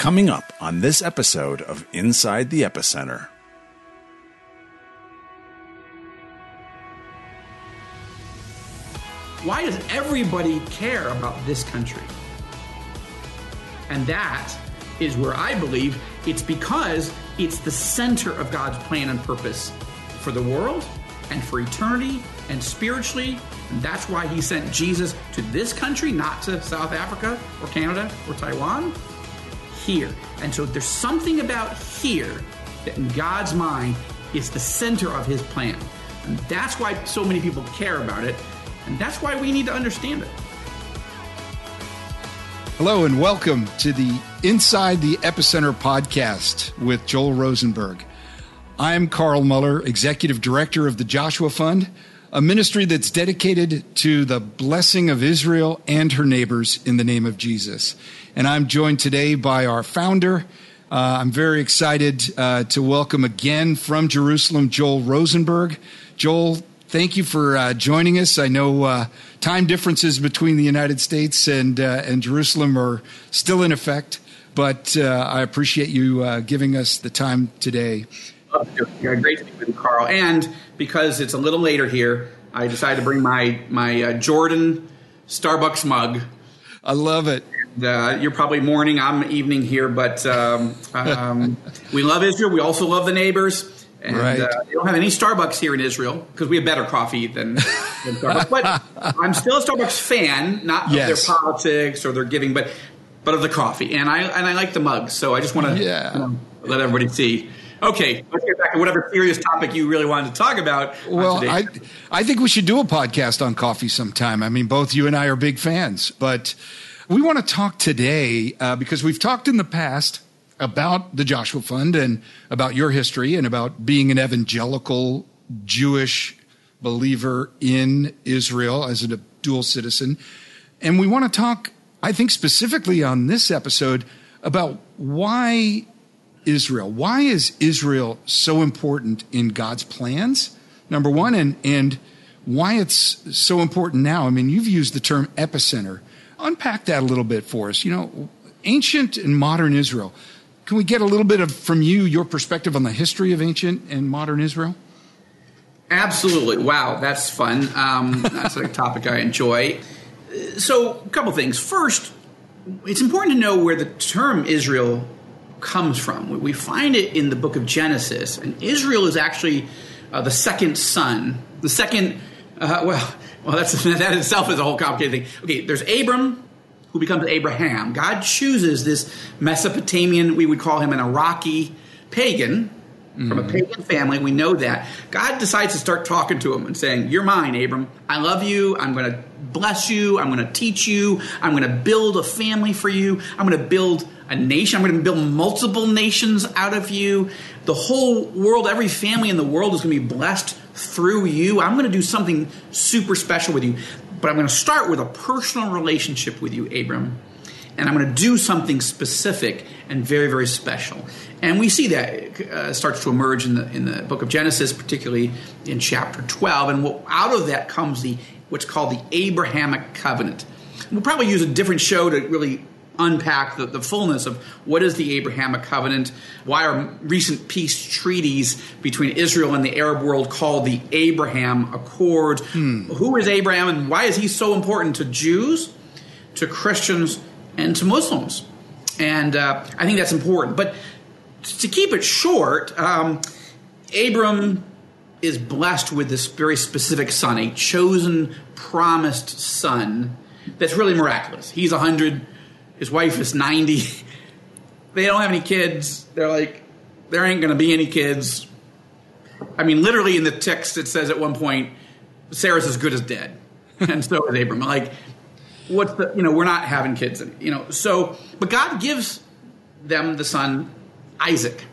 Coming up on this episode of Inside the Epicenter. Why does everybody care about this country? And that is where I believe it's because it's the center of God's plan and purpose for the world and for eternity and spiritually. And that's why he sent Jesus to this country, not to South Africa or Canada or Taiwan. Here. And so there's something about here that in God's mind is the center of his plan. And that's why so many people care about it. And that's why we need to understand it. Hello, and welcome to the Inside the Epicenter podcast with Joel Rosenberg. I'm Carl Moeller, Executive Director of the Joshua Fund, a ministry that's dedicated to the blessing of Israel and her neighbors in the name of Jesus. And I'm joined today by our founder. Uh, I'm very excited uh, to welcome again from Jerusalem Joel Rosenberg. Joel, thank you for uh, joining us. I know uh, time differences between the United States and uh, and Jerusalem are still in effect, but uh, I appreciate you giving us the time today. Yeah, great to be with you, Carl. And because it's a little later here, I decided to bring my my uh, Jordan Starbucks mug. I love it. And, you're probably morning. I'm evening here, but um, um, we love Israel. We also love the neighbors. And Right. uh, they don't have any Starbucks here in Israel because we have better coffee than, than Starbucks. But I'm still a Starbucks fan, not of their politics or their giving, but but of the coffee. And I and I like the mug, so I just want to Yeah. let everybody see. Okay, let's get back to whatever serious topic you really wanted to talk about. Well, I I think we should do a podcast on coffee sometime. I mean, both you and I are big fans, but we want to talk today uh, because we've talked in the past about the Joshua Fund and about your history and about being an evangelical Jewish believer in Israel as a dual citizen. And we want to talk, I think, specifically on this episode about why Israel. Why is Israel so important in God's plans? Number one, and and why it's so important now. I mean, you've used the term epicenter. Unpack that a little bit for us. You know, ancient and modern Israel. Can we get a little bit of from you your perspective on the history of ancient and modern Israel? Absolutely. Wow, that's fun. Um, that's a topic I enjoy. So, a couple things. First, it's important to know where the term Israel comes from. We- find it in the book of Genesis, and Israel is actually uh, the second son. The second, uh, well, well, that's that itself is a whole complicated thing. Okay, there's Abram, who becomes Abraham. God chooses this Mesopotamian, we would call him an Iraqi pagan from a pagan family. We know that. God decides to start talking to him and saying, You're mine, Abram. I love you. I'm going to bless you. I'm going to teach you. I'm going to build a family for you. I'm going to build a nation. I'm going to build multiple nations out of you. The whole world, every family in the world is going to be blessed through you. I'm going to do something super special with you. But I'm going to start with a personal relationship with you, Abram and I'm going to do something specific and very, very special. And we see that uh, starts to emerge in the in the book of Genesis, particularly in chapter 12. And what, out of that comes the what's called the Abrahamic covenant. We'll probably use a different show to really unpack the, the fullness of what is the Abrahamic covenant, why are recent peace treaties between Israel and the Arab world called the Abraham Accord, who is Abraham and why is he so important to Jews, to Christians, and to Muslims. And uh, I think that's important. But to keep it short, um, Abram is blessed with this very specific son, a chosen, promised son that's really miraculous. He's 100, his wife is 90. They don't have any kids. They're like, there ain't going to be any kids. I mean, literally in the text, it says at one point, Sarah's as good as dead. and so is Abram. Like, what's the you know we're not having kids and you know so but god gives them the son isaac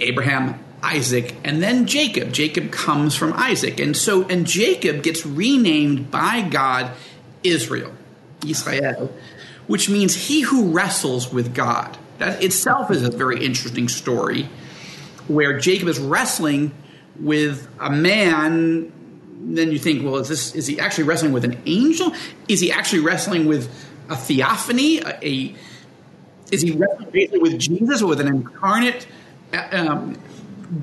abraham isaac and then jacob jacob comes from isaac and so and jacob gets renamed by god israel israel which means he who wrestles with god that itself is a very interesting story where jacob is wrestling with a man then you think, well, is this is he actually wrestling with an angel? Is he actually wrestling with a theophany, a, a Is he wrestling basically with Jesus or with an incarnate uh, um,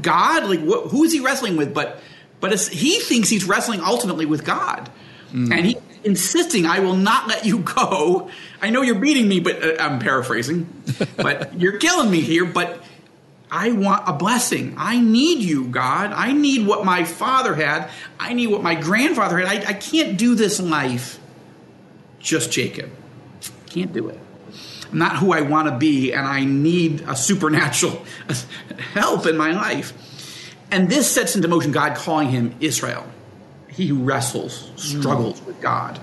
God? Like, wh- who is he wrestling with? But but he thinks he's wrestling ultimately with God, mm. and he's insisting, "I will not let you go. I know you're beating me, but uh, I'm paraphrasing, but you're killing me here. But I want a blessing. I need you, God. I need what my father had. I need what my grandfather had. I, I can't do this life just Jacob. Can't do it. I'm not who I want to be, and I need a supernatural help in my life. And this sets into motion God calling him Israel. He who wrestles, struggles with God.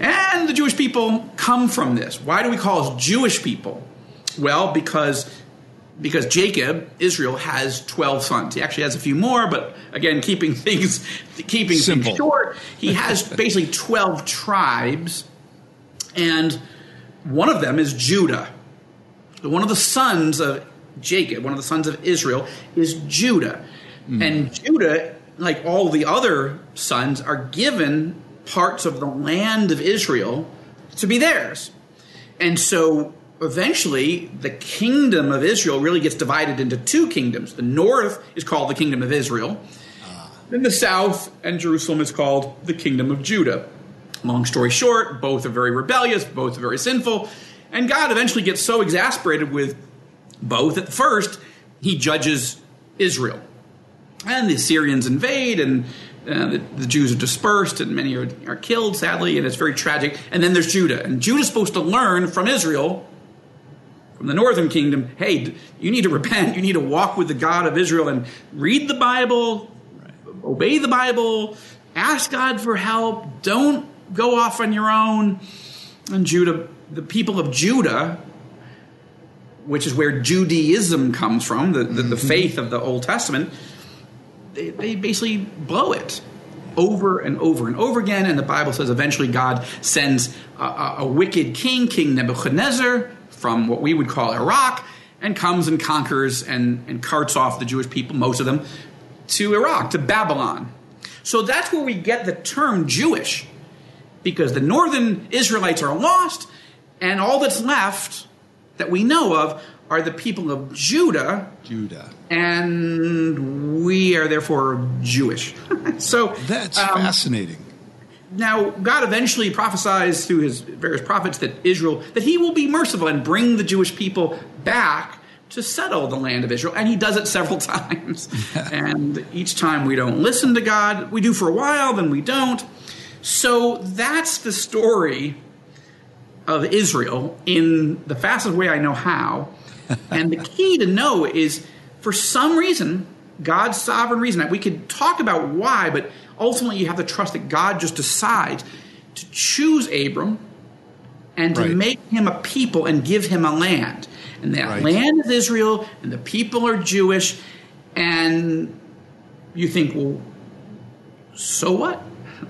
And the Jewish people come from this. Why do we call us Jewish people? Well, because because Jacob, Israel, has 12 sons. He actually has a few more, but again, keeping things keeping Simple. things short, he has basically 12 tribes, and one of them is Judah. One of the sons of Jacob, one of the sons of Israel, is Judah. Mm. And Judah, like all the other sons, are given parts of the land of Israel to be theirs. And so eventually the kingdom of Israel really gets divided into two kingdoms. The north is called the kingdom of Israel, ah. and the south and Jerusalem is called the kingdom of Judah. Long story short, both are very rebellious, both are very sinful, and God eventually gets so exasperated with both at first, he judges Israel. And the Assyrians invade, and uh, the, the, Jews are dispersed, and many are, are killed, sadly, and it's very tragic. And then there's Judah. And Judah's supposed to learn from Israel from the northern kingdom hey you need to repent you need to walk with the god of israel and read the bible obey the bible ask god for help don't go off on your own and judah the people of judah which is where judaism comes from the, the, the mm-hmm. faith of the old testament they, they basically blow it over and over and over again. And the Bible says eventually God sends a, a, a, wicked king, King Nebuchadnezzar, from what we would call Iraq and comes and conquers and, and carts off the Jewish people, most of them, to Iraq, to Babylon. So that's where we get the term Jewish, because the northern Israelites are lost, and all that's left that we know of are the people of Judah. Judah. And we are therefore Jewish. so that's um, fascinating. Now, God eventually prophesies through his various prophets that Israel, that he will be merciful and bring the Jewish people back to settle the land of Israel. And he does it several times. and each time we don't listen to God. We do for a while, then we don't. So that's the story of Israel in the fastest way I know how. and the key to know is for some reason, God's sovereign reason, we could talk about why, but ultimately you have to trust that God just decides to choose Abram and to right. make him a people and give him a land. And that right. land is Israel, and the people are Jewish. And you think, well, so what?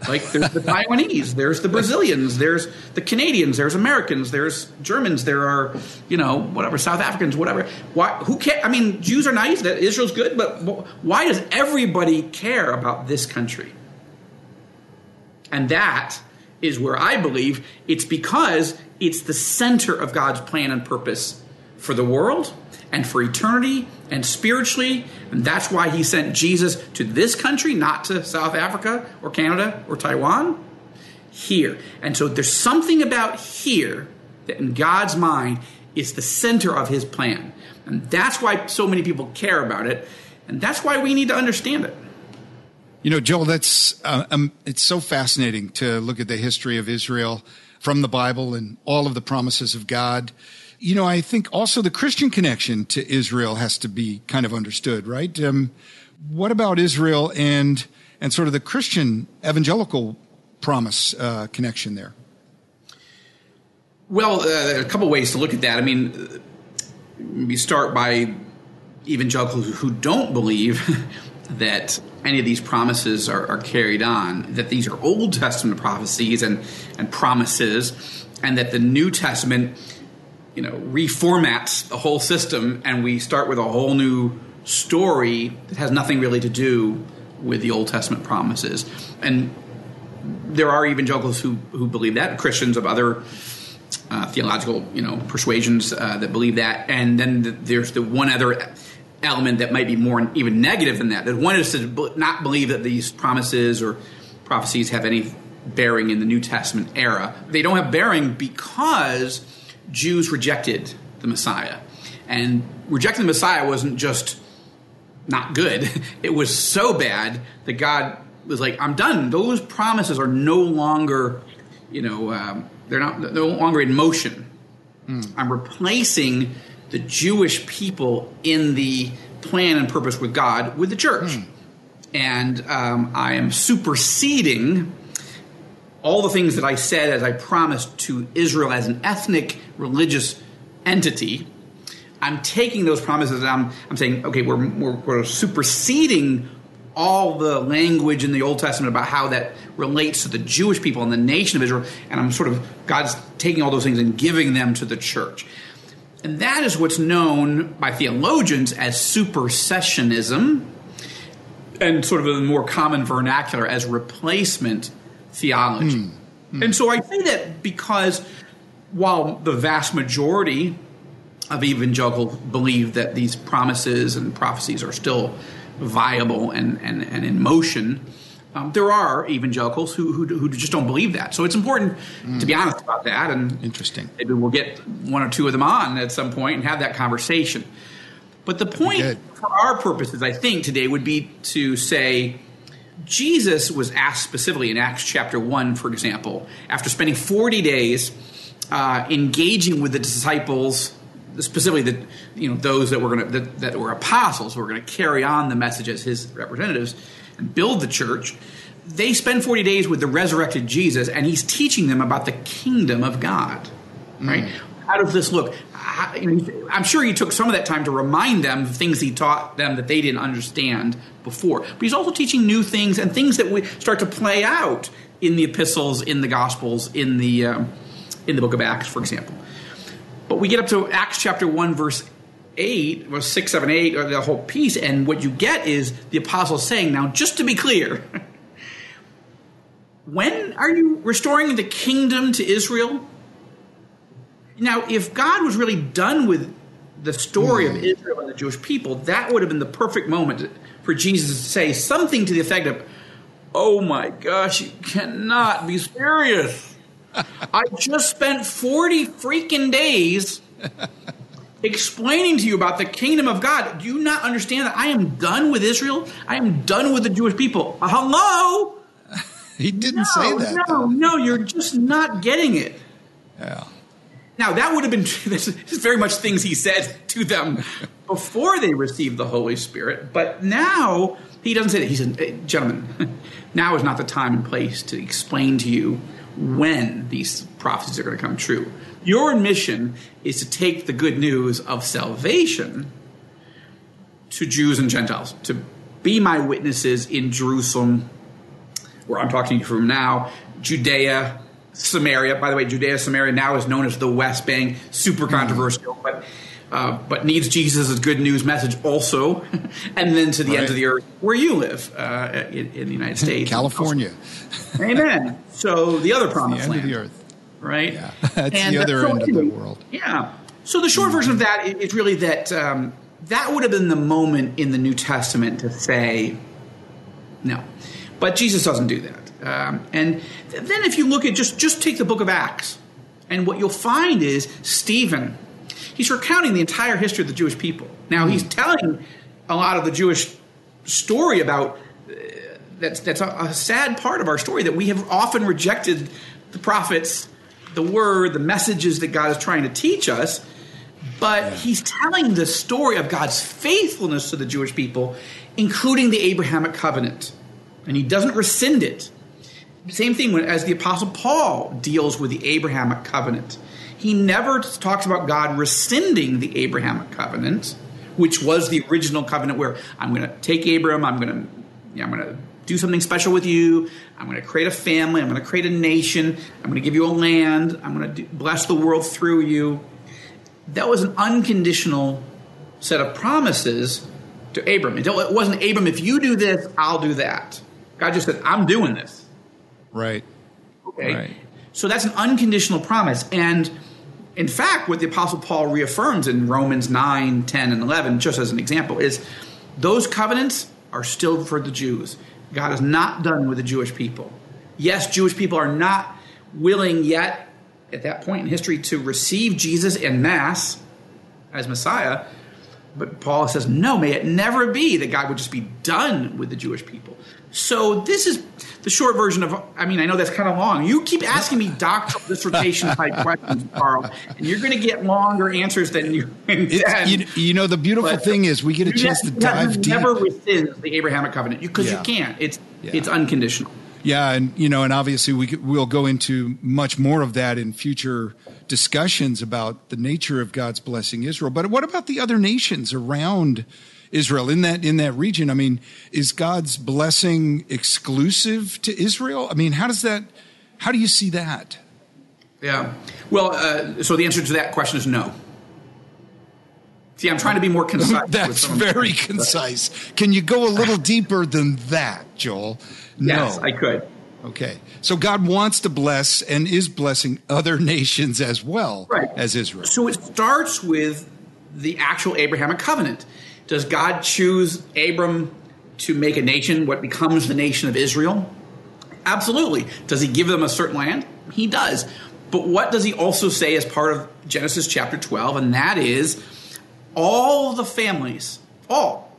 Like there's the Taiwanese, there's the Brazilians, there's the Canadians, there's Americans, there's Germans, there are you know whatever South Africans, whatever. Why? Who care? I mean, Jews are nice. That Israel's good, but why does everybody care about this country? And that is where I believe it's because it's the center of God's plan and purpose for the world and for eternity and spiritually. And that's why he sent Jesus to this country, not to South Africa or Canada or Taiwan. Here. And so there's something about here that in God's mind is the center of his plan. And that's why so many people care about it. And that's why we need to understand it. You know, Joel, that's uh, um, it's so fascinating to look at the history of Israel from the Bible and all of the promises of God. You know, I think also the Christian connection to Israel has to be kind of understood, right? Um, what about Israel and and sort of the Christian evangelical promise uh, connection there? Well, uh, a couple ways to look at that. I mean, we start by evangelicals who don't believe that any of these promises are, are, carried on, that these are Old Testament prophecies and, and promises, and that the New Testament, you know, reformats the whole system, and we start with a whole new story that has nothing really to do with the Old Testament promises. And there are evangelicals who, who believe that, Christians of other uh, theological, you know, persuasions uh, that believe that, and then the, there's the one other element that might be more even negative than that. That one is to not believe that these promises or prophecies have any bearing in the New Testament era. They don't have bearing because Jews rejected the Messiah, and rejecting the Messiah wasn't just not good; it was so bad that God was like, "I'm done. Those promises are no longer, you know." Um, they're not they're no longer in motion. Mm. I'm replacing the Jewish people in the plan and purpose with God with the church. Mm. And um, I am superseding all the things that I said as I promised to Israel as an ethnic religious entity. I'm taking those promises and I'm, I'm saying, okay, we're, we're, we're superseding all the language in the Old Testament about how that relates to the Jewish people and the nation of Israel. And I'm sort of, God's taking all those things and giving them to the church. And that is what's known by theologians as supersessionism and sort of a more common vernacular as replacement theology. Mm. Mm. And so I say that because while the vast majority of evangelicals believe that these promises and prophecies are still viable and, and, and in motion. Um, there are evangelicals who, who, who, just don't believe that. So it's important mm. to be honest about that. And interesting. Maybe we'll get one or two of them on at some point and have that conversation. But the point for our purposes, I think, today would be to say Jesus was asked specifically in Acts chapter 1, for example, after spending 40 days uh, engaging with the disciples specifically the you know those that were going to that, that were apostles who were going to carry on the message as his representatives and build the church. They spend 40 days with the resurrected jesus and he's teaching them about the kingdom of god right? Mm. how does this look? I'm sure he took some of that time to remind them of things he taught them that they didn't understand before but he's also teaching new things and things that we start to play out in the epistles in the gospels in the um, in the book of acts for example but we get up to Acts chapter 1, verse 8, or 6, 7, 8, or the whole piece, and what you get is the apostle saying, now, just to be clear, when are you restoring the kingdom to Israel? Now, if God was really done with the story of hmm. Israel and the Jewish people, that would have been the perfect moment for Jesus to say something to the effect of, Oh my gosh, you cannot be serious. I just spent 40 freaking days explaining to you about the kingdom of God. Do you not understand that I am done with Israel? I am done with the Jewish people. Uh, hello? He didn't no, say that. No, though. no, you're just not getting it. Yeah. Now, that would have been this is very much things he said to them before they received the Holy Spirit. But now he doesn't say that. He said, hey, gentlemen, now is not the time and place to explain to you when these prophecies are going to come true. Your mission is to take the good news of salvation to Jews and Gentiles, to be my witnesses in Jerusalem, where I'm talking to you from now, Judea, Samaria. By the way, Judea, Samaria now is known as the West Bank. Super controversial, but uh, but needs Jesus' good news message also, and then to the right. end of the earth where you live uh, in, in, the United States, California. Amen. So the other promised the land, of the earth, right? Yeah, that's and the other end of the world. Yeah. So the short version of that is really that um, that would have been the moment in the New Testament to say no, but Jesus doesn't do that. Um, and then if you look at just just take the book of Acts, and what you'll find is Stephen he's recounting the entire history of the Jewish people. Now he's hmm. telling a lot of the Jewish story about uh, that's that's a, a, sad part of our story that we have often rejected the prophets, the word, the messages that God is trying to teach us. But yeah. he's telling the story of God's faithfulness to the Jewish people, including the Abrahamic covenant, and he doesn't rescind it. Same thing when, as the Apostle Paul deals with the Abrahamic covenant he never talks about God rescinding the Abrahamic covenant, which was the original covenant where I'm going to take Abram, I'm going to, know, I'm going to do something special with you. I'm going to create a family. I'm going to create a nation. I'm going to give you a land. I'm going to bless the world through you. That was an unconditional set of promises to Abram. It wasn't Abram, if you do this, I'll do that. God just said, I'm doing this. Right. Okay. Right. So that's an unconditional promise. And In fact, what the Apostle Paul reaffirms in Romans 9, 10, and 11, just as an example, is those covenants are still for the Jews. God is not done with the Jewish people. Yes, Jewish people are not willing yet at that point in history to receive Jesus in Mass as Messiah. But Paul says, no, may it never be that God would just be done with the Jewish people. So this is the short version of. I mean, I know that's kind of long. You keep asking me doctoral dissertation type questions, Carl, and you're going to get longer answers than you. You, you, know, the beautiful but thing is we get a chance to dive deep. Never rescind the Abrahamic covenant because yeah. you can't. It's yeah. it's unconditional. Yeah, and you know, and obviously we we'll go into much more of that in future discussions about the nature of God's blessing Israel. But what about the other nations around Israel in that in that region? I mean, is God's blessing exclusive to Israel? I mean, how does that? How do you see that? Yeah. Well, uh, so the answer to that question is no. See, I'm trying to be more concise. That's very concise. Can you go a little deeper than that, Joel? No. Yes, I could. Okay. So God wants to bless and is blessing other nations as well right. as Israel. So it starts with the actual Abrahamic covenant. Does God choose Abram to make a nation, what becomes the nation of Israel? Absolutely. Does he give them a certain land? He does. But what does he also say as part of Genesis chapter 12? And that is all the families, all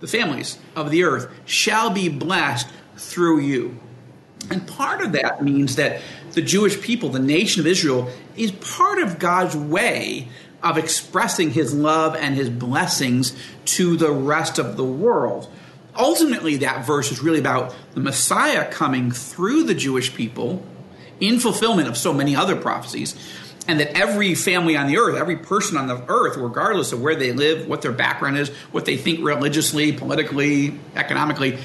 the families of the earth shall be blessed through you. And part of that means that the Jewish people, the nation of Israel, is part of God's way of expressing his love and his blessings to the rest of the world. Ultimately, that verse is really about the Messiah coming through the Jewish people in fulfillment of so many other prophecies, and that every family on the earth, every person on the earth, regardless of where they live, what their background is, what they think religiously, politically, economically,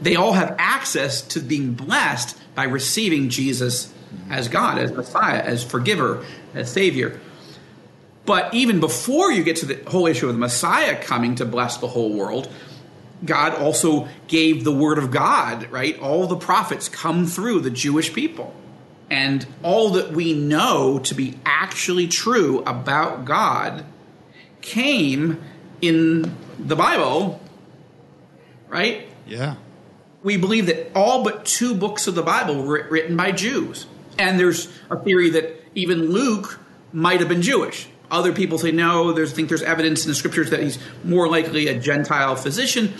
they all have access to being blessed by receiving Jesus as God, as Messiah, as forgiver, as Savior. But even before you get to the whole issue of the Messiah coming to bless the whole world, God also gave the word of God, right? All the prophets come through the Jewish people. And all that we know to be actually true about God came in the Bible, right? Yeah we believe that all but two books of the Bible were written by Jews. And there's a theory that even Luke might have been Jewish. Other people say no, there's think there's evidence in the scriptures that he's more likely a Gentile physician.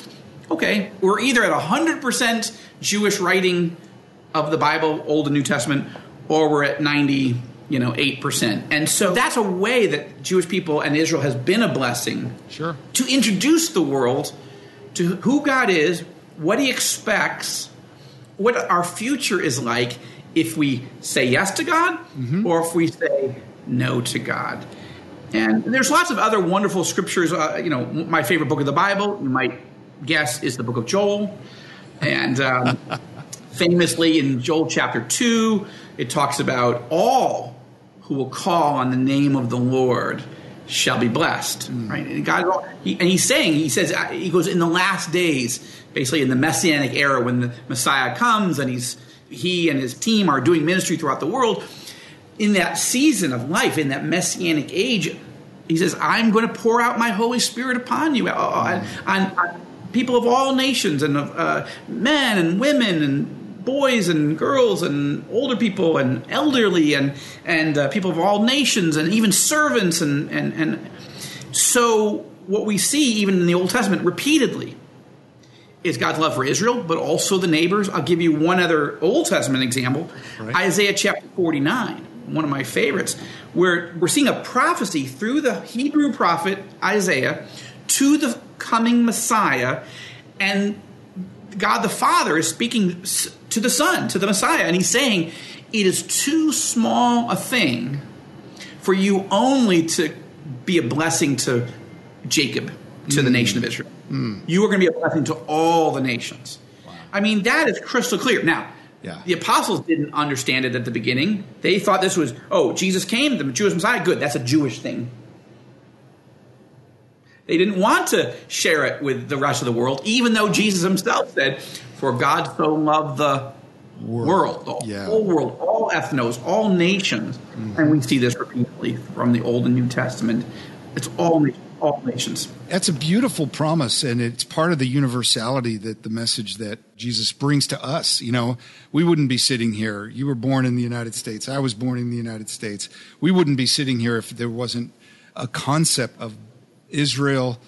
Okay, we're either at 100% Jewish writing of the Bible, Old and New Testament, or we're at 90, you know, 8%. And so that's a way that Jewish people and Israel has been a blessing. Sure. To introduce the world to who God is, what he expects, what our future is like if we say yes to God mm-hmm. or if we say no to God. And there's lots of other wonderful scriptures. Uh, you know, my favorite book of the Bible, you might guess, is the book of Joel. And um, famously in Joel chapter 2, it talks about all who will call on the name of the Lord shall be blessed. Mm. Right? And God, he, and he's saying, he says, uh, he goes, in the last days, basically in the messianic era when the Messiah comes and he's he and his team are doing ministry throughout the world. In that season of life, in that messianic age, he says, I'm going to pour out my Holy Spirit upon you, on, on, on people of all nations, and of uh, men and women and boys and girls and older people and elderly and and uh, people of all nations and even servants and and and so what we see even in the Old Testament repeatedly is God's love for Israel, but also the neighbors. I'll give you one other Old Testament example right. Isaiah chapter 49, one of my favorites, where we're seeing a prophecy through the Hebrew prophet Isaiah to the coming Messiah, and God the Father is speaking to the Son, to the Messiah, and he's saying, It is too small a thing for you only to be a blessing to Jacob, to mm. the nation of Israel. Mm. You are going to be a blessing to all the nations. Wow. I mean, that is crystal clear. Now, yeah. the apostles didn't understand it at the beginning. They thought this was, oh, Jesus came, the Jewish Messiah. Good, that's a Jewish thing. They didn't want to share it with the rest of the world, even though Jesus himself said, For God so loved the world, the Yeah. whole world, all ethnos, all nations, mm-hmm. and we see this repeatedly from the Old and New Testament. It's all na- all nations. That's a beautiful promise, and it's part of the universality that the message that Jesus brings to us. You know, we wouldn't be sitting here. You were born in the United States. I was born in the United States. We wouldn't be sitting here if there wasn't a concept of Israel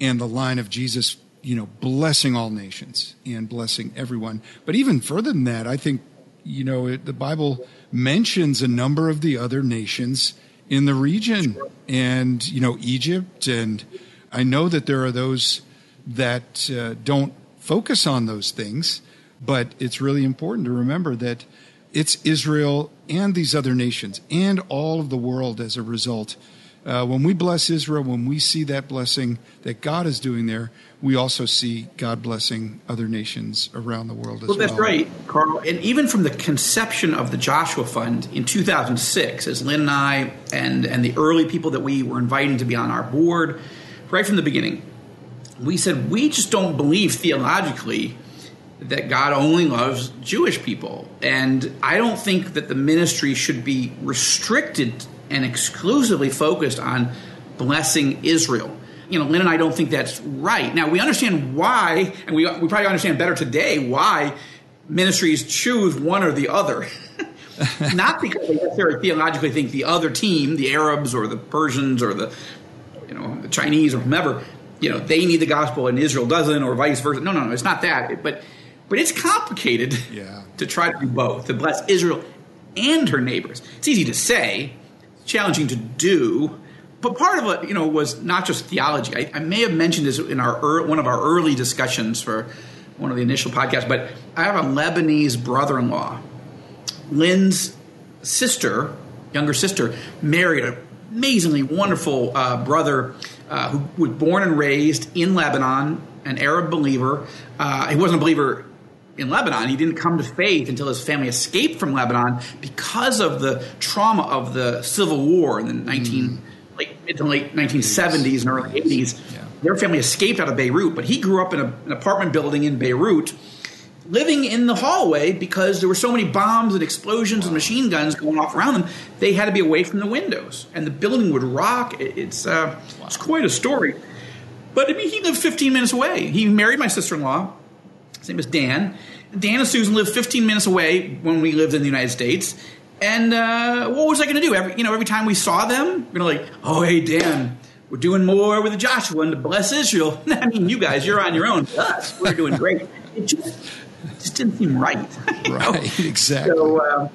and the line of Jesus, you know, blessing all nations and blessing everyone. But even further than that, I think, you know, it, the Bible mentions a number of the other nations in the region and, you know, Egypt. And I know that there are those that uh, don't focus on those things, but it's really important to remember that it's Israel and these other nations and all of the world as a result. Uh, when we bless Israel, when we see that blessing that God is doing there, we also see God blessing other nations around the world as well. Well, that's right, Carl. And even from the conception of the Joshua Fund in 2006, as Lynn and I and, and the early people that we were inviting to be on our board, right from the beginning, we said we just don't believe theologically that God only loves Jewish people. And I don't think that the ministry should be restricted and exclusively focused on blessing Israel. You know, Lynn and I don't think that's right. Now, we understand why, and we, we probably understand better today why ministries choose one or the other. Not because they necessarily theologically think the other team, the Arabs or the Persians or the you know the Chinese or whomever, you know, they need the gospel and Israel doesn't, or vice versa. No, no, no, it's not that. But but it's complicated Yeah. to try to do both, to bless Israel and her neighbors. It's easy to say, challenging to do. But part of it, you know, was not just theology. I, I may have mentioned this in our ear one of our early discussions for one of the initial podcasts. But I have a Lebanese brother-in-law Lynn's sister, younger sister, married an amazingly wonderful uh, brother uh, who was born and raised in Lebanon, an Arab believer. Uh, he wasn't a believer in Lebanon. He didn't come to faith until his family escaped from Lebanon because of the trauma of the civil war in the 19, late, mid to late 1970s and early 80s. Yeah. Their family escaped out of Beirut, but he grew up in a, an apartment building in Beirut living in the hallway because there were so many bombs and explosions and machine guns going off around them. They had to be away from the windows, and the building would rock. It- It's uh, it's quite a story. But I mean, he lived 15 minutes away. He married my sister-in-law. His name is Dan. Dan and Susan lived 15 minutes away when we lived in the United States. And uh, what was I going to do? Every you know, every time we saw them, we're going to like, oh hey Dan, we're doing more with the Joshua and to bless Israel. I mean, you guys, you're on your own. Us, we're doing great. It just, it just didn't seem right. you know? Right, exactly. So uh,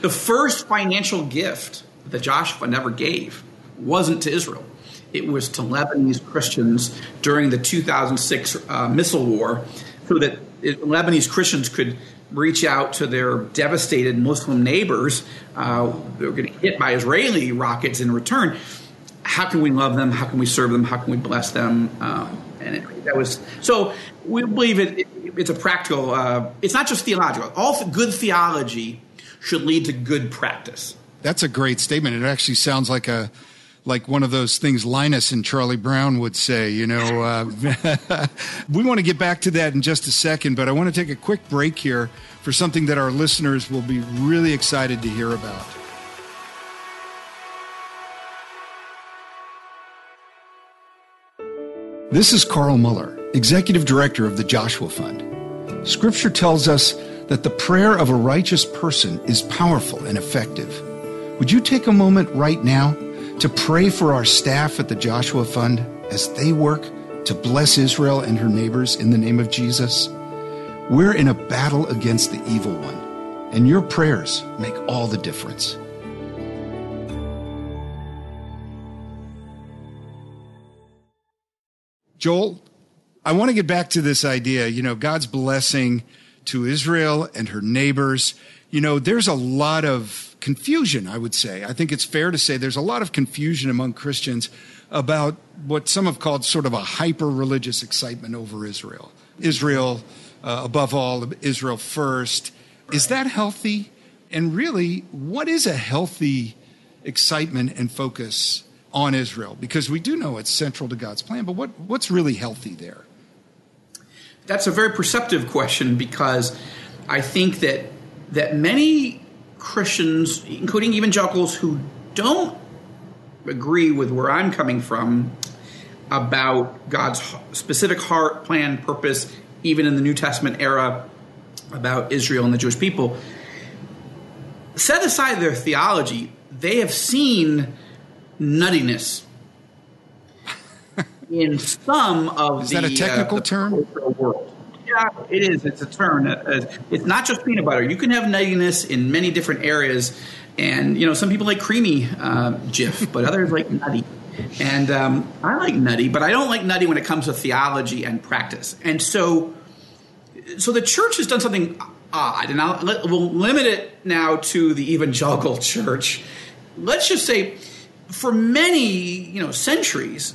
the first financial gift that Joshua never gave wasn't to Israel. It was to Lebanese Christians during the 2006 uh, missile war, so that it, Lebanese Christians could reach out to their devastated Muslim neighbors uh, that were getting hit by Israeli rockets in return. How can we love them? How can we serve them? How can we bless them? Um, and it, that was so. We believe it, it it's a practical. Uh, it's not just theological. All good theology should lead to good practice. That's a great statement. It actually sounds like a like one of those things Linus and Charlie Brown would say. You know, uh, we want to get back to that in just a second, but I want to take a quick break here for something that our listeners will be really excited to hear about. This is Carl Moeller, Executive Director of the Joshua Fund. Scripture tells us that the prayer of a righteous person is powerful and effective. Would you take a moment right now to pray for our staff at the Joshua Fund as they work to bless Israel and her neighbors in the name of Jesus? We're in a battle against the evil one, and your prayers make all the difference. Joel, I want to get back to this idea, you know, God's blessing to Israel and her neighbors. You know, there's a lot of confusion, I would say. I think it's fair to say there's a lot of confusion among Christians about what some have called sort of a hyper religious excitement over Israel. Israel, uh, above all, Israel first. Is that healthy? And really, what is a healthy excitement and focus on Israel? Because we do know it's central to God's plan, but what, what's really healthy there? That's a very perceptive question because I think that that many Christians, including evangelicals who don't agree with where I'm coming from about God's specific heart, plan, purpose, even in the New Testament era about Israel and the Jewish people, set aside their theology, they have seen nuttiness in some of is the, that a technical uh, term world. Yeah, it is. It's a term. Uh, it's not just peanut butter. You can have nuttiness in many different areas, and you know some people like creamy uh, but others like nutty. And um, I like nutty, but I don't like nutty when it comes to theology and practice. And so, so the church has done something odd, and I'll, we'll limit it now to the evangelical church. Let's just say, for many you know centuries,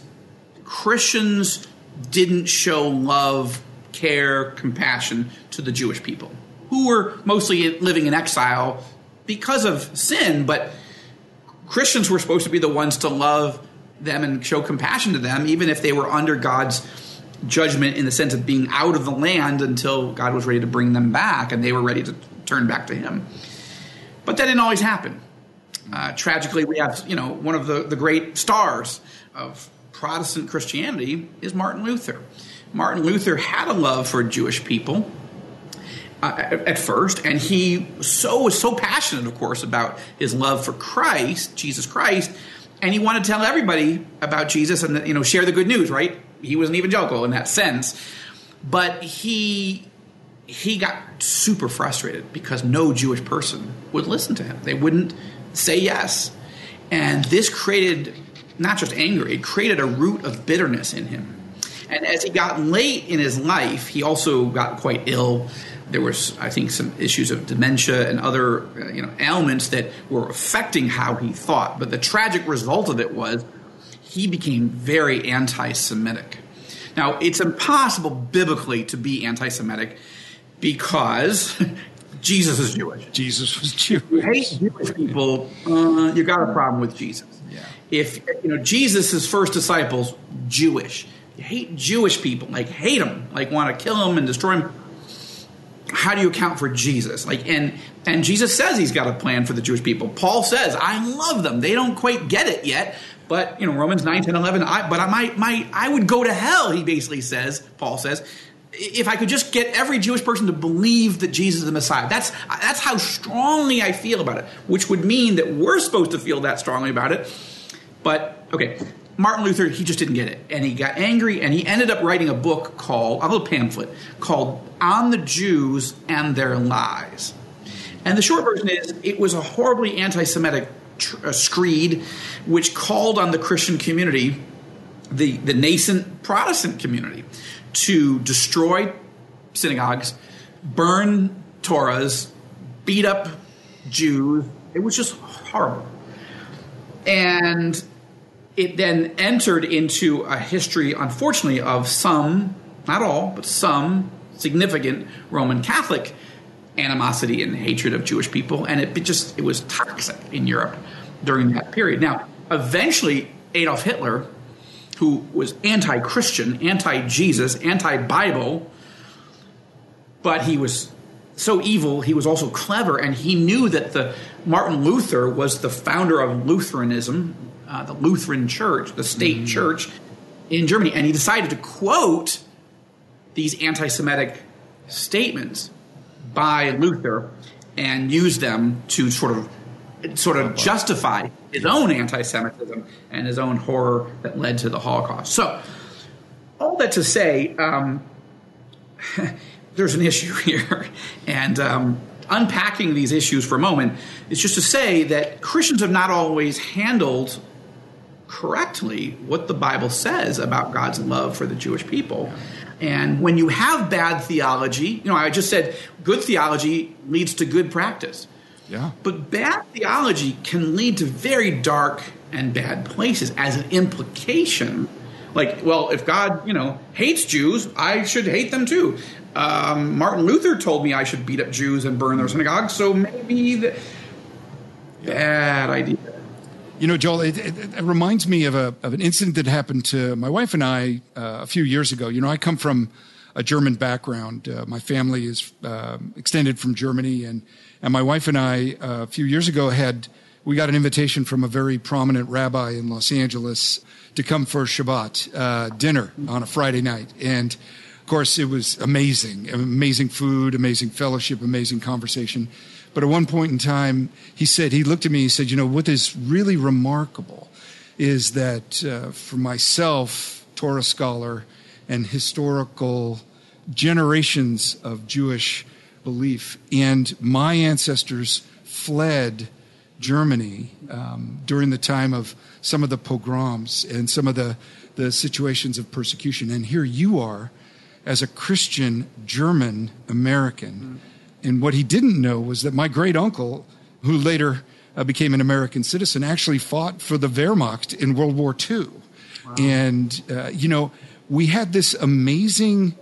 Christians didn't show love care, compassion to the Jewish people, who were mostly living in exile because of sin, but Christians were supposed to be the ones to love them and show compassion to them, even if they were under God's judgment in the sense of being out of the land until God was ready to bring them back and they were ready to turn back to Him. But that didn't always happen. Uh, tragically, we have you know one of the, the great stars of Protestant Christianity is Martin Luther. Martin Luther had a love for Jewish people uh, at first, and he so was so passionate, of course, about his love for Christ, Jesus Christ, and he wanted to tell everybody about Jesus and you know share the good news. Right? He was an evangelical in that sense, but he he got super frustrated because no Jewish person would listen to him. They wouldn't say yes, and this created not just anger; it created a root of bitterness in him and as he got late in his life, he also got quite ill. There was, I think, some issues of dementia and other, uh, you know, ailments that were affecting how he thought. But the tragic result of it was he became very anti-Semitic. Now, it's impossible biblically to be anti-Semitic because Jesus is Jewish. Jesus was Jewish. You hate Jewish people, uh, you got a problem with Jesus. Yeah. If you know Jesus' first disciples Jewish, hate Jewish people, like hate them, like want to kill them and destroy them. How do you account for Jesus? Like, and and Jesus says he's got a plan for the Jewish people. Paul says, "I love them. They don't quite get it yet, but you know, Romans 9, 10, 11. I, but I might, my, I would go to hell." He basically says, Paul says, if I could just get every Jewish person to believe that Jesus is the Messiah. That's that's how strongly I feel about it. Which would mean that we're supposed to feel that strongly about it. But okay, Martin Luther, he just didn't get it. And he got angry and he ended up writing a book called, a little pamphlet called On the Jews and Their Lies. And the short version is it was a horribly anti Semitic tr- uh, screed which called on the Christian community, the, the nascent Protestant community, to destroy synagogues, burn Torahs, beat up Jews. It was just horrible. And it then entered into a history, unfortunately, of some, not all, but some significant Roman Catholic animosity and hatred of Jewish people, and it just it was toxic in Europe during that period. Now, eventually, Adolf Hitler, who was anti-Christian, anti-Jesus, anti-Bible, but he was so evil, he was also clever, and he knew that the Martin Luther was the founder of Lutheranism, uh, the Lutheran Church, the state mm-hmm. church in Germany, and he decided to quote these anti-Semitic statements by Luther and use them to sort of sort of justify his own anti-Semitism and his own horror that led to the Holocaust. So, all that to say, um, there's an issue here, and um, unpacking these issues for a moment is just to say that Christians have not always handled correctly what the Bible says about God's love for the Jewish people. And when you have bad theology, you know, I just said good theology leads to good practice. Yeah. But bad theology can lead to very dark and bad places as an implication. Like, well, if God, you know, hates Jews, I should hate them too. Um, Martin Luther told me I should beat up Jews and burn their synagogues, so maybe the bad idea. You know, Joel, it, it, it, reminds me of, a, of an incident that happened to my wife and I uh, a few years ago. You know, I come from a German background. Uh, my family is uh, extended from Germany, and and my wife and I uh, a few years ago had we got an invitation from a very prominent rabbi in Los Angeles to come for Shabbat uh, dinner on a Friday night, and of course it was amazing, amazing food, amazing fellowship, amazing conversation. But at one point in time, he said he looked at me. He said, "You know what is really remarkable is that uh, for myself, Torah scholar." and historical generations of Jewish belief. And my ancestors fled Germany um, during the time of some of the pogroms and some of the, the situations of persecution. And here you are as a Christian German American. And what he didn't know was that my great uncle, who later uh, became an American citizen, actually fought for the Wehrmacht in World War II. Wow. And, uh, you know, we had this amazing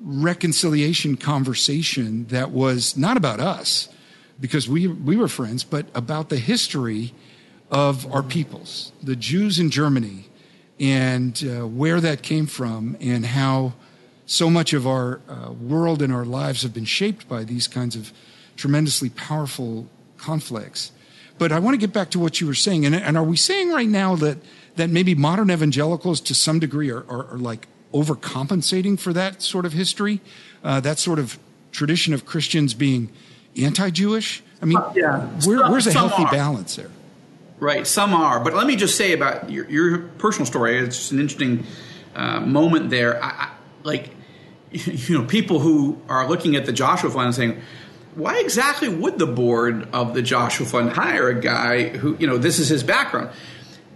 reconciliation conversation that was not about us because we we were friends, but about the history of our peoples, the Jews in Germany, and uh, where that came from, and how so much of our uh, world and our lives have been shaped by these kinds of tremendously powerful conflicts. But I want to get back to what you were saying, and, and are we saying right now that that maybe modern evangelicals to some degree are, are, are like overcompensating for that sort of history, uh, that sort of tradition of Christians being anti-Jewish? I mean, yeah. where, where's a healthy balance there? Right, some are. But let me just say about your, your personal story. It's just an interesting uh, moment there. I, I, like, you know, people who are looking at the Joshua Fund and saying, why exactly would the board of the Joshua Fund hire a guy who, you know, this is his background?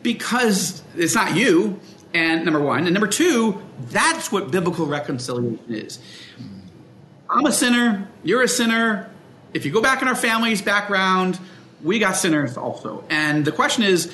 because it's not you. And number one, and number two, that's what biblical reconciliation is. I'm a sinner. You're a sinner. If you go back in our family's background, we got sinners also. And the question is,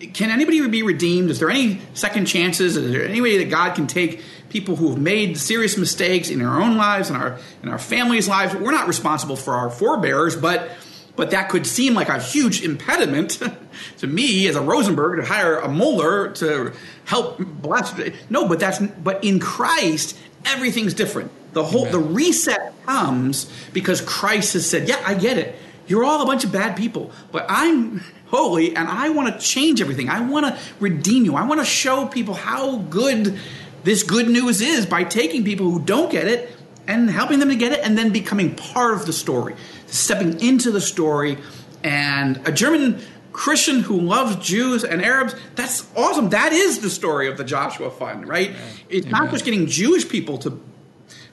can anybody be redeemed? Is there any second chances? Is there any way that God can take people who have made serious mistakes in our own lives and our in our families' lives? We're not responsible for our forebears, but but that could seem like a huge impediment to me as a Rosenberg to hire a Moeller to help bless. No, but that's but in Christ everything's different. The whole Amen. the reset comes because Christ has said, "Yeah, I get it. You're all a bunch of bad people, but I'm holy and I want to change everything. I want to redeem you. I want to show people how good this good news is by taking people who don't get it and helping them to get it and then becoming part of the story, stepping into the story. And a German Christian who loves Jews and Arabs, that's awesome. That is the story of the Joshua Fund, right? Amen. It's Amen. not just getting Jewish people to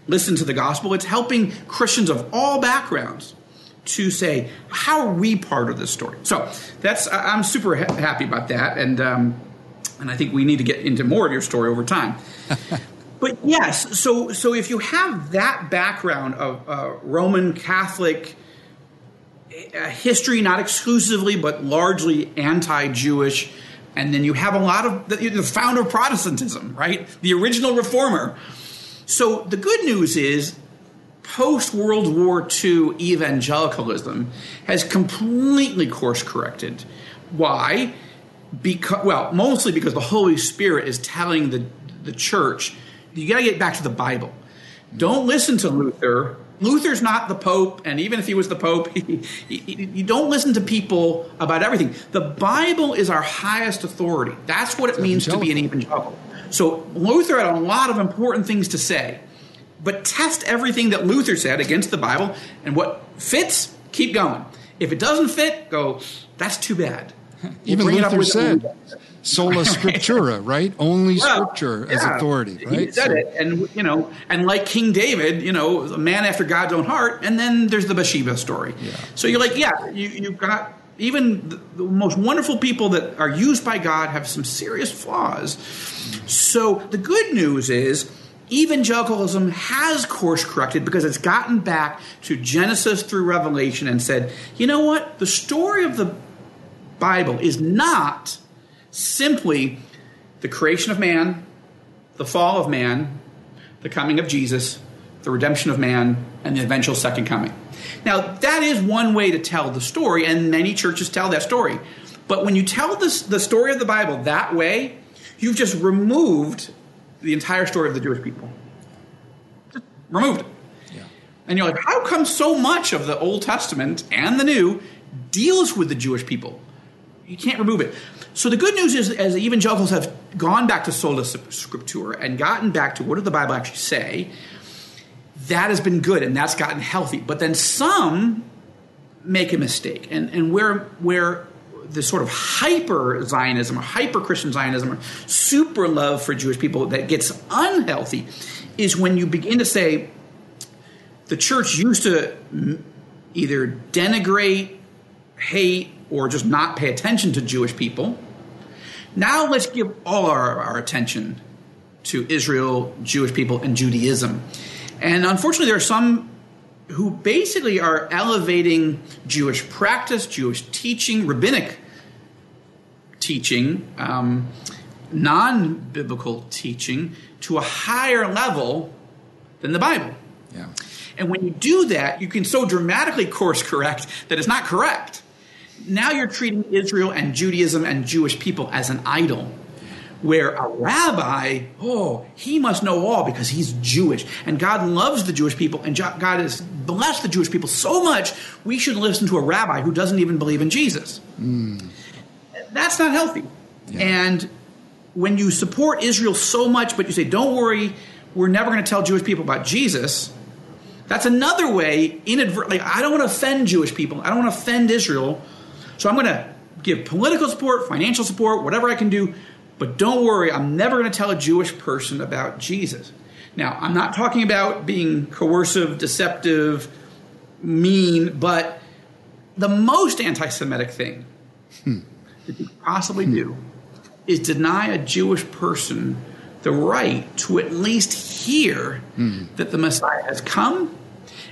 listen to the gospel, it's helping Christians of all backgrounds to say, how are we part of this story? So that's, I'm super ha- happy about that. And, um, and I think we need to get into more of your story over time. But yes, so so if you have that background of uh, Roman Catholic uh, history, not exclusively but largely anti-Jewish, and then you have a lot of the, the founder of Protestantism, right? The original reformer. So the good news is post World War II evangelicalism has completely course corrected. Why? Because well, mostly because the Holy Spirit is telling the the church you got to get back to the Bible. Don't listen to Luther. Luther's not the Pope, and even if he was the Pope, you don't listen to people about everything. The Bible is our highest authority. That's what it means to be an evangelical. So Luther had a lot of important things to say, but test everything that Luther said against the Bible, and what fits, keep going. If it doesn't fit, go, that's too bad. Even Luther said, sola scriptura, right? Only well, scripture yeah, as authority, right? He said so. it, and you know, and like King David, you know, a man after God's own heart, and then there's the Bathsheba story. Yeah. So you're like, yeah, you, you've got even the, the, most wonderful people that are used by God have some serious flaws. So the good news is evangelicalism has course corrected because it's gotten back to Genesis through Revelation and said, you know what? The story of the Bible is not simply the creation of man, the fall of man, the coming of Jesus, the redemption of man, and the eventual second coming. Now, that is one way to tell the story, and many churches tell that story. But when you tell this, the story of the Bible that way, you've just removed the entire story of the Jewish people. Just removed it. Yeah. And you're like, how come so much of the Old Testament and the New deals with the Jewish people? You can't remove it. So the good news is, as evangelicals have gone back to sola scriptura and gotten back to what did the Bible actually say, that has been good and that's gotten healthy. But then some make a mistake, and and where where the sort of hyper Zionism or hyper Christian Zionism or super love for Jewish people that gets unhealthy is when you begin to say the church used to either denigrate, hate, or just not pay attention to Jewish people. Now let's give all our, our attention to Israel, Jewish people, and Judaism. And unfortunately, there are some who basically are elevating Jewish practice, Jewish teaching, rabbinic teaching, um, non biblical teaching to a higher level than the Bible. Yeah. And when you do that, you can so dramatically course correct that it's not correct. Now you're treating Israel and Judaism and Jewish people as an idol. Where a rabbi, oh, he must know all because he's Jewish. And God loves the Jewish people, and God has blessed the Jewish people so much, we should listen to a rabbi who doesn't even believe in Jesus. Mm. That's not healthy. Yeah. And when you support Israel so much, but you say, don't worry, we're never going to tell Jewish people about Jesus, that's another way, inadvertently, I don't want to offend Jewish people. I don't want to offend Israel. So I'm going to give political support, financial support, whatever I can do. But don't worry, I'm never going to tell a Jewish person about Jesus. Now, I'm not talking about being coercive, deceptive, mean, but the most anti Semitic thing hmm. That you possibly do is deny a Jewish person the right to at least hear hmm. that the Messiah has come,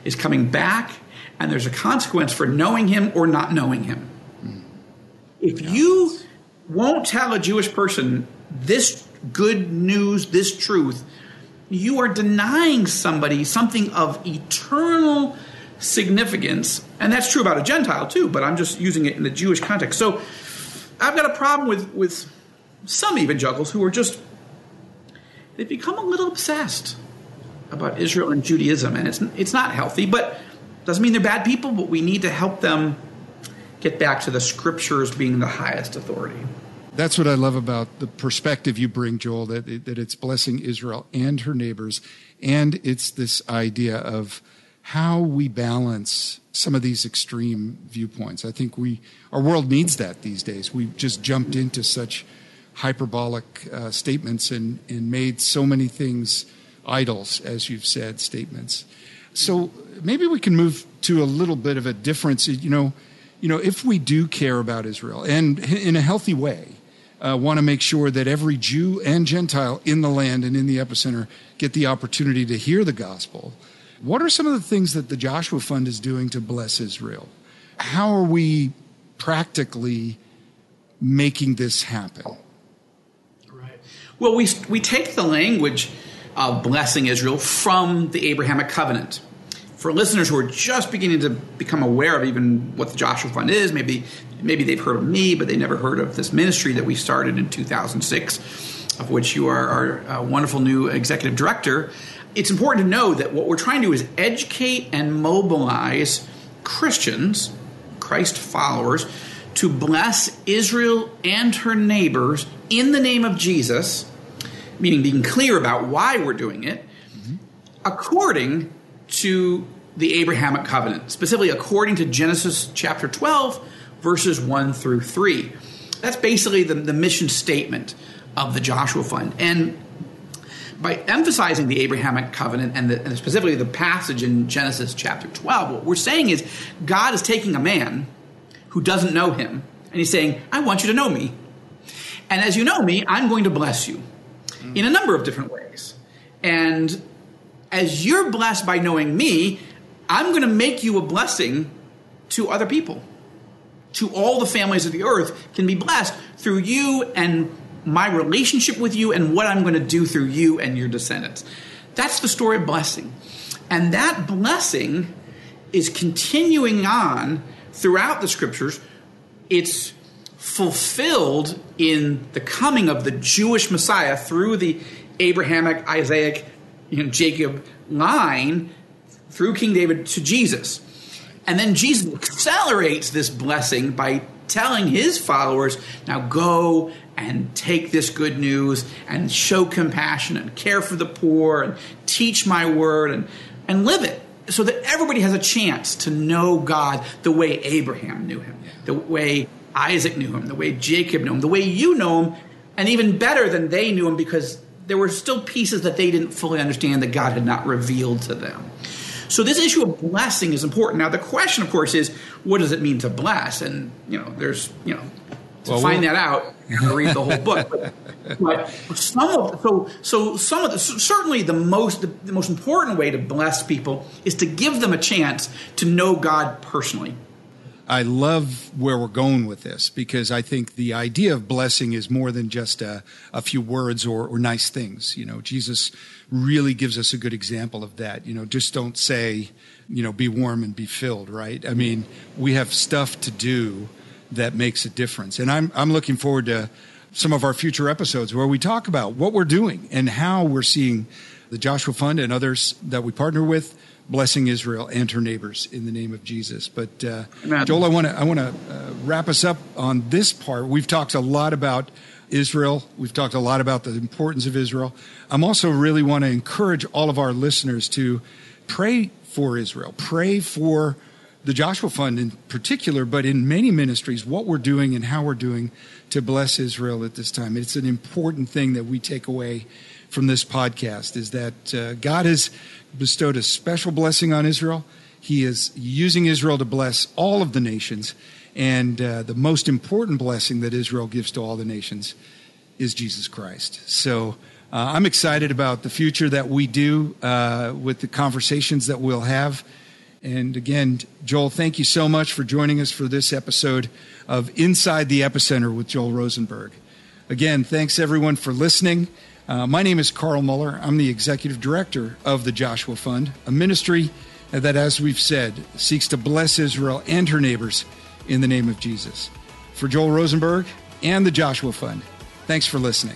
is coming back, and there's a consequence for knowing him or not knowing him. Hmm. If you won't tell a Jewish person this good news, this truth, you are denying somebody something of eternal significance. And that's true about a Gentile too, but I'm just using it in the Jewish context. So I've got a problem with, with some evangelicals who are just, they've become a little obsessed about Israel and Judaism. And it's, it's not healthy, but doesn't mean they're bad people, but we need to help them get back to the scriptures being the highest authority. That's what I love about the perspective you bring, Joel, that, that it's blessing Israel and her neighbors. And it's this idea of how we balance some of these extreme viewpoints. I think we, our world needs that these days. We've just jumped into such hyperbolic uh, statements and, and made so many things idols, as you've said, statements. So maybe we can move to a little bit of a difference. You know, you know, if we do care about Israel and in a healthy way, uh, want to make sure that every Jew and Gentile in the land and in the epicenter get the opportunity to hear the gospel. What are some of the things that the Joshua Fund is doing to bless Israel? How are we practically making this happen? Right. Well, we, we take the language of blessing Israel from the Abrahamic covenant for listeners who are just beginning to become aware of even what the Joshua Fund is, maybe maybe they've heard of me, but they never heard of this ministry that we started in 2006, of which you are our uh, wonderful new executive director. It's important to know that what we're trying to do is educate and mobilize Christians, Christ followers, to bless Israel and her neighbors in the name of Jesus, meaning being clear about why we're doing it, mm-hmm. according to the Abrahamic covenant, specifically according to Genesis chapter 12, verses 1 through 3. That's basically the, the mission statement of the Joshua Fund. And by emphasizing the Abrahamic covenant and, the, and, specifically the passage in Genesis chapter 12, what we're saying is God is taking a man who doesn't know him and he's saying, I want you to know me. And as you know me, I'm going to bless you in a number of different ways. And as you're blessed by knowing me, I'm going to make you a blessing to other people. To all the families of the earth can be blessed through you and my relationship with you and what I'm going to do through you and your descendants. That's the story of blessing. And that blessing is continuing on throughout the scriptures. It's fulfilled in the coming of the Jewish Messiah through the Abrahamic, Isaac, you know, Jacob line through King David to Jesus. And then Jesus accelerates this blessing by telling his followers, now go and take this good news and show compassion and care for the poor and teach my word and, and live it so that everybody has a chance to know God the way Abraham knew him, the way Isaac knew him, the way Jacob knew him, the way you know him, and even better than they knew him because there were still pieces that they didn't fully understand that God had not revealed to them. So this issue of blessing is important. Now the question, of course, is what does it mean to bless? And you know, there's you know, to well, find we'll, that out, you read the whole book. But, but, some of so so some of the certainly the most the, the most important way to bless people is to give them a chance to know God personally. I love where we're going with this because I think the idea of blessing is more than just a, a few words or, or, nice things. You know, Jesus really gives us a good example of that. You know, just don't say, you know, be warm and be filled, right? I mean, we have stuff to do that makes a difference. And I'm, I'm looking forward to some of our future episodes where we talk about what we're doing and how we're seeing the Joshua Fund and others that we partner with blessing Israel and her neighbors in the name of Jesus. But uh, Joel, I want to I want to uh, wrap us up on this part. We've talked a lot about Israel. We've talked a lot about the importance of Israel. I'm also really want to encourage all of our listeners to pray for Israel. Pray for the Joshua Fund in particular, but in many ministries, what we're doing and how we're doing to bless Israel at this time. It's an important thing that we take away from this podcast is that uh, God has bestowed a special blessing on Israel. He is using Israel to bless all of the nations. And uh, the most important blessing that Israel gives to all the nations is Jesus Christ. So uh, I'm excited about the future that we do uh, with the conversations that we'll have. And again, Joel, thank you so much for joining us for this episode of Inside the Epicenter with Joel Rosenberg. Again, thanks everyone for listening. Uh, my name is Carl Moeller. I'm the executive director of the Joshua Fund, a ministry that, as we've said, seeks to bless Israel and her neighbors in the name of Jesus. For Joel Rosenberg and the Joshua Fund, thanks for listening.